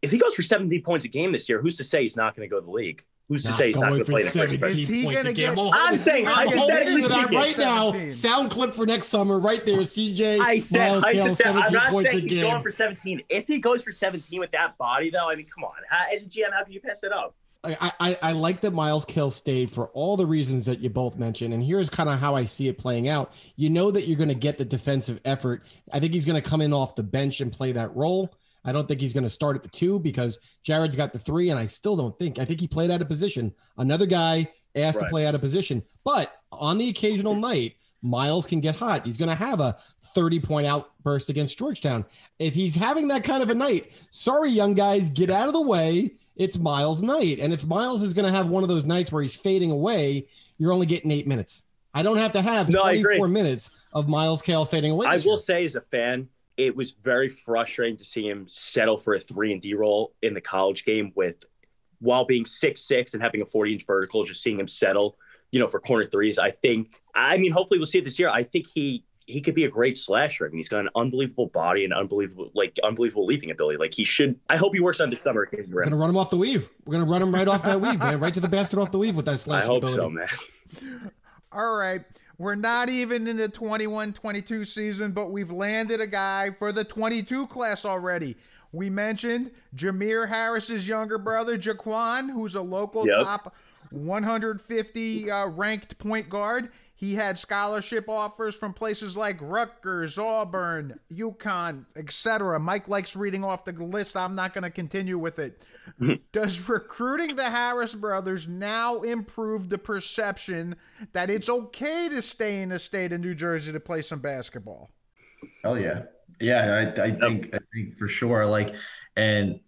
If he goes for 17 points a game this year, who's to say he's not going to go to the league? Who's to Not say he's not going going to for play the French 17 Is he points gonna a get- game. Well, I'm saying I'm holding to that speaking, right now. Sound clip for next summer, right there. CJ I said, Myles I Kale, said I'm 17 not points a saying he's game. going for 17. If he goes for 17 with that body, though, I mean, come on. How, as a GM, how can you pass it up? I, I, I like that Myles Cale stayed for all the reasons that you both mentioned. And here's kind of how I see it playing out. You know that you're going to get the defensive effort. I think he's going to come in off the bench and play that role. I don't think he's going to start at the two because Jared's got the three, and I still don't think. I think he played out of position. Another guy asked to play out of position. But on the occasional night, Myles can get hot. He's going to have a 30 point outburst against Georgetown. If he's having that kind of a night, sorry, young guys, get out of the way. It's Myles' night. And if Myles is going to have one of those nights where he's fading away, you're only getting eight minutes. I don't have to have No, 24 minutes of Myles Cale fading away. I will year. say, as a fan, it was very frustrating to see him settle for a three and D role in the college game with while being six six and having a 40 inch vertical, just seeing him settle, you know, for corner threes. I think I mean, hopefully we'll see it this year. I think he he could be a great slasher. I mean, he's got an unbelievable body and unbelievable like unbelievable leaping ability. Like he should I hope he works on this summer. Casey We're going to run him off the weave. We're going to run him right off that weave, man. Right to the basket off the weave with that I slash hope ability. so, man. All right. We're not even in the 21 22 season, but we've landed a guy for the 22 class already. We mentioned Jamir Harris's younger brother, Jaquan, who's a local Yep. top 150 uh, ranked point guard. He had scholarship offers from places like Rutgers, Auburn, UConn, etc. Mike likes reading off the list. I'm not going to continue with it. Does recruiting the Harris brothers now improve the perception that it's okay to stay in the state of New Jersey to play some basketball? Oh yeah, yeah. I, I think I think for sure. Like, and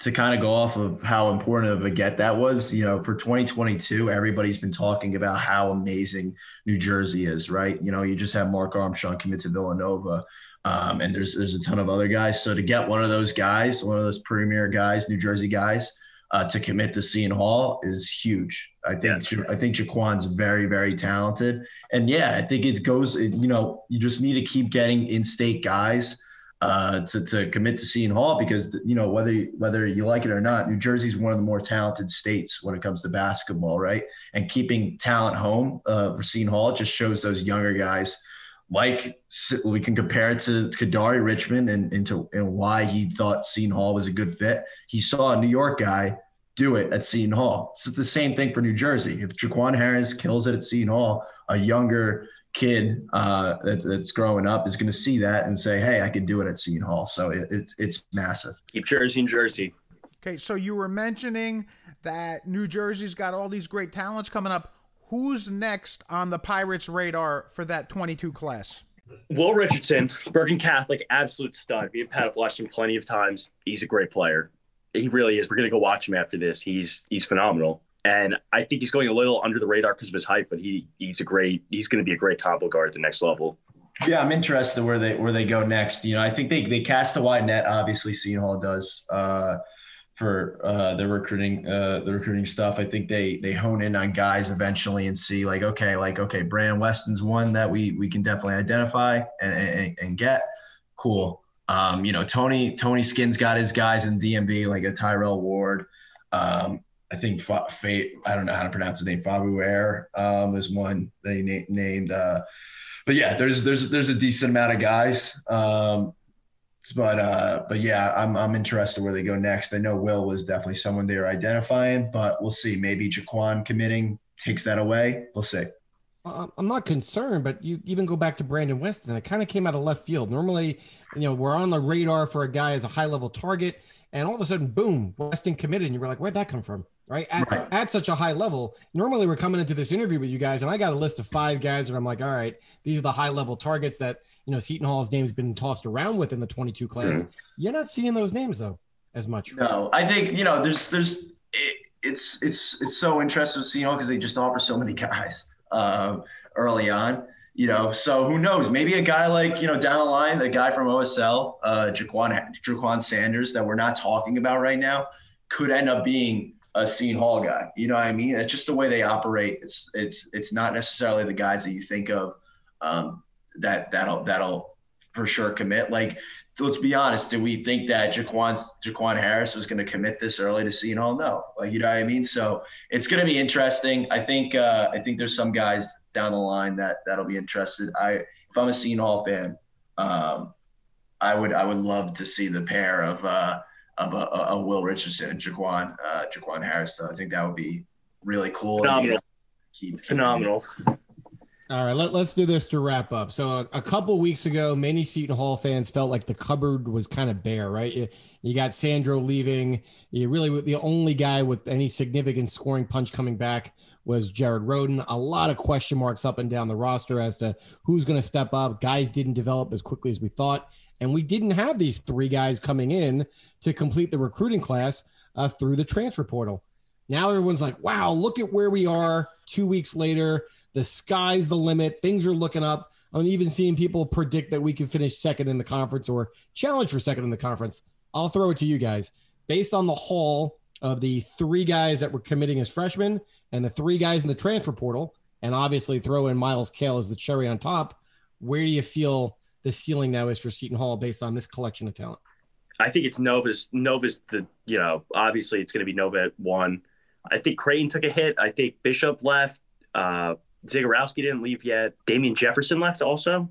to kind of go off of how important of a get that was, you know, for 2022, everybody's been talking about how amazing New Jersey is, right? You know, you just have Mark Armstrong commit to Villanova. Um, and there's there's a ton of other guys. So to get one of those guys, one of those premier guys, New Jersey guys, uh, to commit to Seton Hall is huge. I think I think Jaquan's very very talented, and yeah, I think it goes. You know, you just need to keep getting in-state guys uh, to to commit to Seton Hall because you know whether whether you like it or not, New Jersey's one of the more talented states when it comes to basketball, right? And keeping talent home uh, for Seton Hall just shows those younger guys like we can compare it to Kadary Richmond and into and why he thought Seton Hall was a good fit. He saw a New York guy do it at Seton Hall. It's the same thing for New Jersey. If Jaquan Harris kills it at Seton Hall, a younger kid uh, that's, that's growing up is going to see that and say, "Hey, I can do it at Seton Hall." So it, it's it's massive. Keep Jersey in Jersey. Okay, so you were mentioning that New Jersey's got all these great talents coming up. Who's next on the Pirates' radar for that 22 class? Will Richardson, Bergen Catholic, absolute stud. Me and Pat have watched him plenty of times. He's a great player. He really is. We're gonna go watch him after this. He's he's phenomenal. And I think he's going a little under the radar because of his height, but he he's a great he's gonna be a great combo guard at the next level. Yeah, I'm interested where they where they go next. You know, I think they they cast a wide net. Obviously, Seton Hall does uh, for uh, the recruiting uh, the recruiting stuff. I think they they hone in on guys eventually and see like okay, like okay, Brandon Weston's one that we we can definitely identify and and, and get. Cool. Um, you know, Tony Tony Skinn's got his guys in DMV like a Tyrell Ward. Um, I think Fa- Fate. I don't know how to pronounce his name. Fabu Air um, is one they na- named. Uh, but yeah, there's there's there's a decent amount of guys. Um, but uh, but yeah, I'm I'm interested where they go next. I know Will was definitely someone they were identifying, but we'll see. Maybe Jaquan committing takes that away. We'll see. I'm not concerned, but you even go back to Brandon Weston. It kind of came out of left field. Normally, you know, we're on the radar for a guy as a high level target, and all of a sudden, boom, Weston committed, and you were like, where'd that come from? Right? At, Right. at such a high level. Normally, we're coming into this interview with you guys, and I got a list of five guys, and I'm like, all right, these are the high level targets that you know Seton Hall's name's been tossed around with in the 22 class. You're not seeing those names though as much. No, I think you know there's there's it, it's it's it's so interesting to see you know because they just offer so many guys um, early on. You know, so who knows? Maybe a guy like you know down the line, the guy from OSL, uh, Jaquan Jaquan Sanders, that we're not talking about right now, could end up being a Seton Hall guy. You know what I mean? It's just the way they operate. It's it's it's not necessarily the guys that you think of um, that that'll that'll for sure commit. Like let's be honest, do we think that Jaquan Jaquan Harris was going to commit this early to Seton Hall? No, like you know what I mean. So it's going to be interesting. I think uh, I think there's some guys down the line that that'll be interested. I if I'm a Seton Hall fan, um, I would I would love to see the pair of uh, of a, a Will Richardson and Jaquan uh, Jaquan Harris. So I think that would be really cool. and, you know, Phenomenal. keep- keep- Phenomenal. All right, let, let's do this to wrap up. So a, a couple weeks ago, many Seton Hall fans felt like the cupboard was kind of bare, right? You, you got Sandro leaving. You really the only guy with any significant scoring punch coming back was Jared Rhoden. A lot of question marks up and down the roster as to who's going to step up. Guys didn't develop as quickly as we thought, and we didn't have these three guys coming in to complete the recruiting class uh, through the transfer portal. Now everyone's like, wow, look at where we are two weeks later. The sky's the limit. Things are looking up. I'm even seeing people predict that we can finish second in the conference or challenge for second in the conference. I'll throw it to you guys. Based on the haul of the three guys that were committing as freshmen and the three guys in the transfer portal, and obviously throw in Myles Cale as the cherry on top, where do you feel the ceiling now is for Seton Hall based on this collection of talent? I think it's Nova's. Nova's the you know obviously it's going to be Nova at one. I think Creighton took a hit. I think Bishop left. Uh, Zegarowski didn't leave yet. Damian Jefferson left also.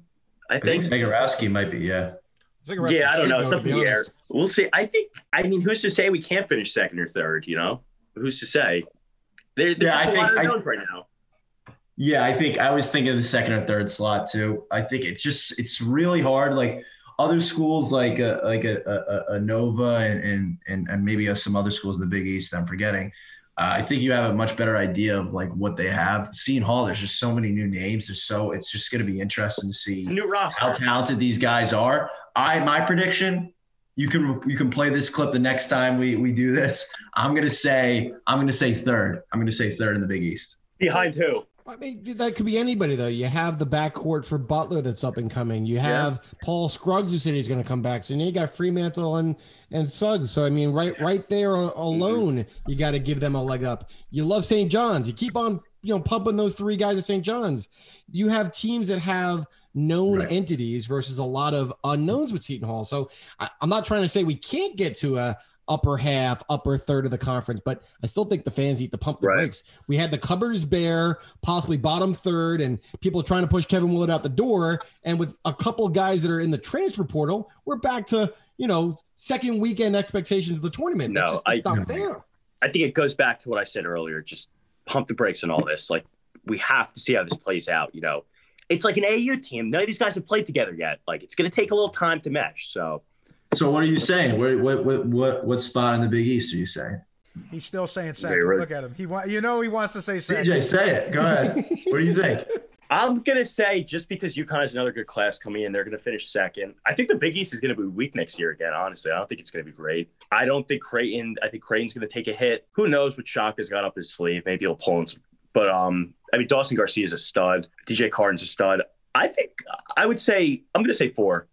I I think think. Zegarowski might be yeah. Yeah, I don't know. It's up in the air. We'll see. I think. I mean, who's to say we can't finish second or third? You know, who's to say? There, there's Yeah, I think lot of I- unknowns right now. Yeah, I think I was thinking the second or third slot too. I think it's just it's really hard. Like other schools, like a, like a, a, a Nova and, and and maybe some other schools in the Big East. I'm forgetting. Uh, I think you have a much better idea of like what they have. Seton Hall, there's just so many new names. There's so it's just going to be interesting to see how talented these guys are. I my prediction. You can you can play this clip the next time we we do this. I'm gonna say I'm gonna say third. I'm gonna say third in the Big East. Behind who? I mean, that could be anybody though. You have the backcourt for Butler that's up and coming. You have Paul Scruggs who said he's going to come back. So now you got Freemantle and and Scruggs. So I mean, right right there a- mm-hmm. alone, you got to give them a leg up. You love St. John's. You keep on you know pumping those three guys at St. John's. You have teams that have known Right. entities versus a lot of unknowns with Seton Hall. So I, I'm not trying to say we can't get to a upper half, upper third of the conference, but I still think the fans need to pump the Right. brakes. We had the cupboards bare, possibly bottom third, and people trying to push Kevin Willard out the door. And with a couple guys that are in the transfer portal, we're back to you know second weekend expectations of the tournament. No, just I- not fair. I think it goes back to what I said earlier. Just pump the brakes on all this. Like we have to see how this plays out. You know, it's like an AU team. None of these guys have played together yet. Like it's going to take a little time to mesh. So So what are you saying? Where, what, what, what, what spot in the Big East are you saying? He's still saying second. Very right. Look at him. He wa- you know he wants to say second. CJ, say it. Go ahead. what do you think? I'm gonna say just because UConn is another good class coming in, they're gonna finish second. I think the Big East is gonna be weak next year again. Honestly, I don't think it's gonna be great. I don't think Creighton. I think Creighton's gonna take a hit. Who knows what Shaka has got up his sleeve? Maybe he'll pull in some. But um, I mean, Dawson Garcia is a stud. DJ Carton's a stud. I think I would say I'm gonna say four.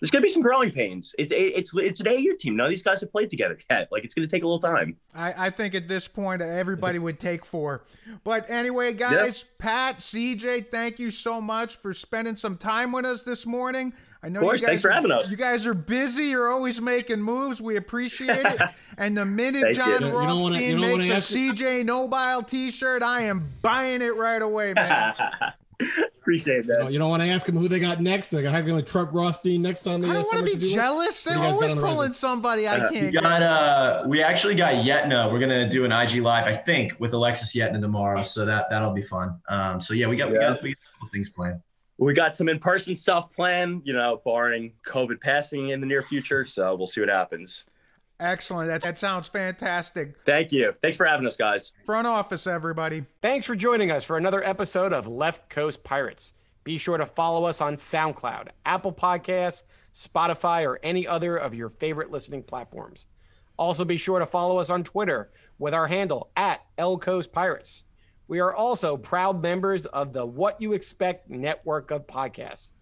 There's gonna be some growing pains. It, it, it's it's an AU team. None of these guys have played together yet. Like it's gonna take a little time. I, I think at this point everybody would take four. But anyway, guys, Pat, CJ, thank you so much for spending some time with us this morning. I know Of course, you guys thanks for are- having us. You guys are busy. You're always making moves. We appreciate it. and the minute Jon you. You wanna- Rothstein makes a CJ Nobile T-shirt, I am buying it right away, man. Appreciate You, know, that. you don't want to ask them who they got next. They're going to Truck Rothstein next on the. I don't want to be jealous. What They're do you always pulling resume? somebody I Uh, can't we got uh we actually got Yetna. We're gonna do an IG live, I think, with Alexis Yetna tomorrow. So that that'll be fun. Um so yeah, we got we got, we got a couple things planned. We got some in-person stuff planned, you know, barring COVID passing in the near future. So we'll see what happens. Excellent. That, that sounds fantastic. Thank you. Thanks for having us, guys. Front office, everybody. Thanks for joining us for another episode of Left Coast Pirates. Be sure to follow us on SoundCloud, Apple Podcasts, Spotify, or any other of your favorite listening platforms. Also, be sure to follow us on Twitter with our handle at L Coast Pirates. We are also proud members of the What You Expect network of podcasts.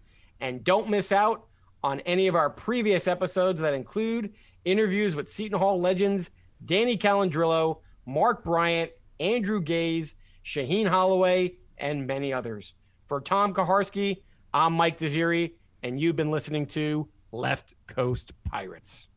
And don't miss out on any of our previous episodes that include interviews with Seton Hall legends Danny Callandrillo, Mark Bryant, Andrew Gaze, Shaheen Holloway, and many others. For Tom Kaharski, I'm Mike Desiri, and you've been listening to Left Coast Pirates.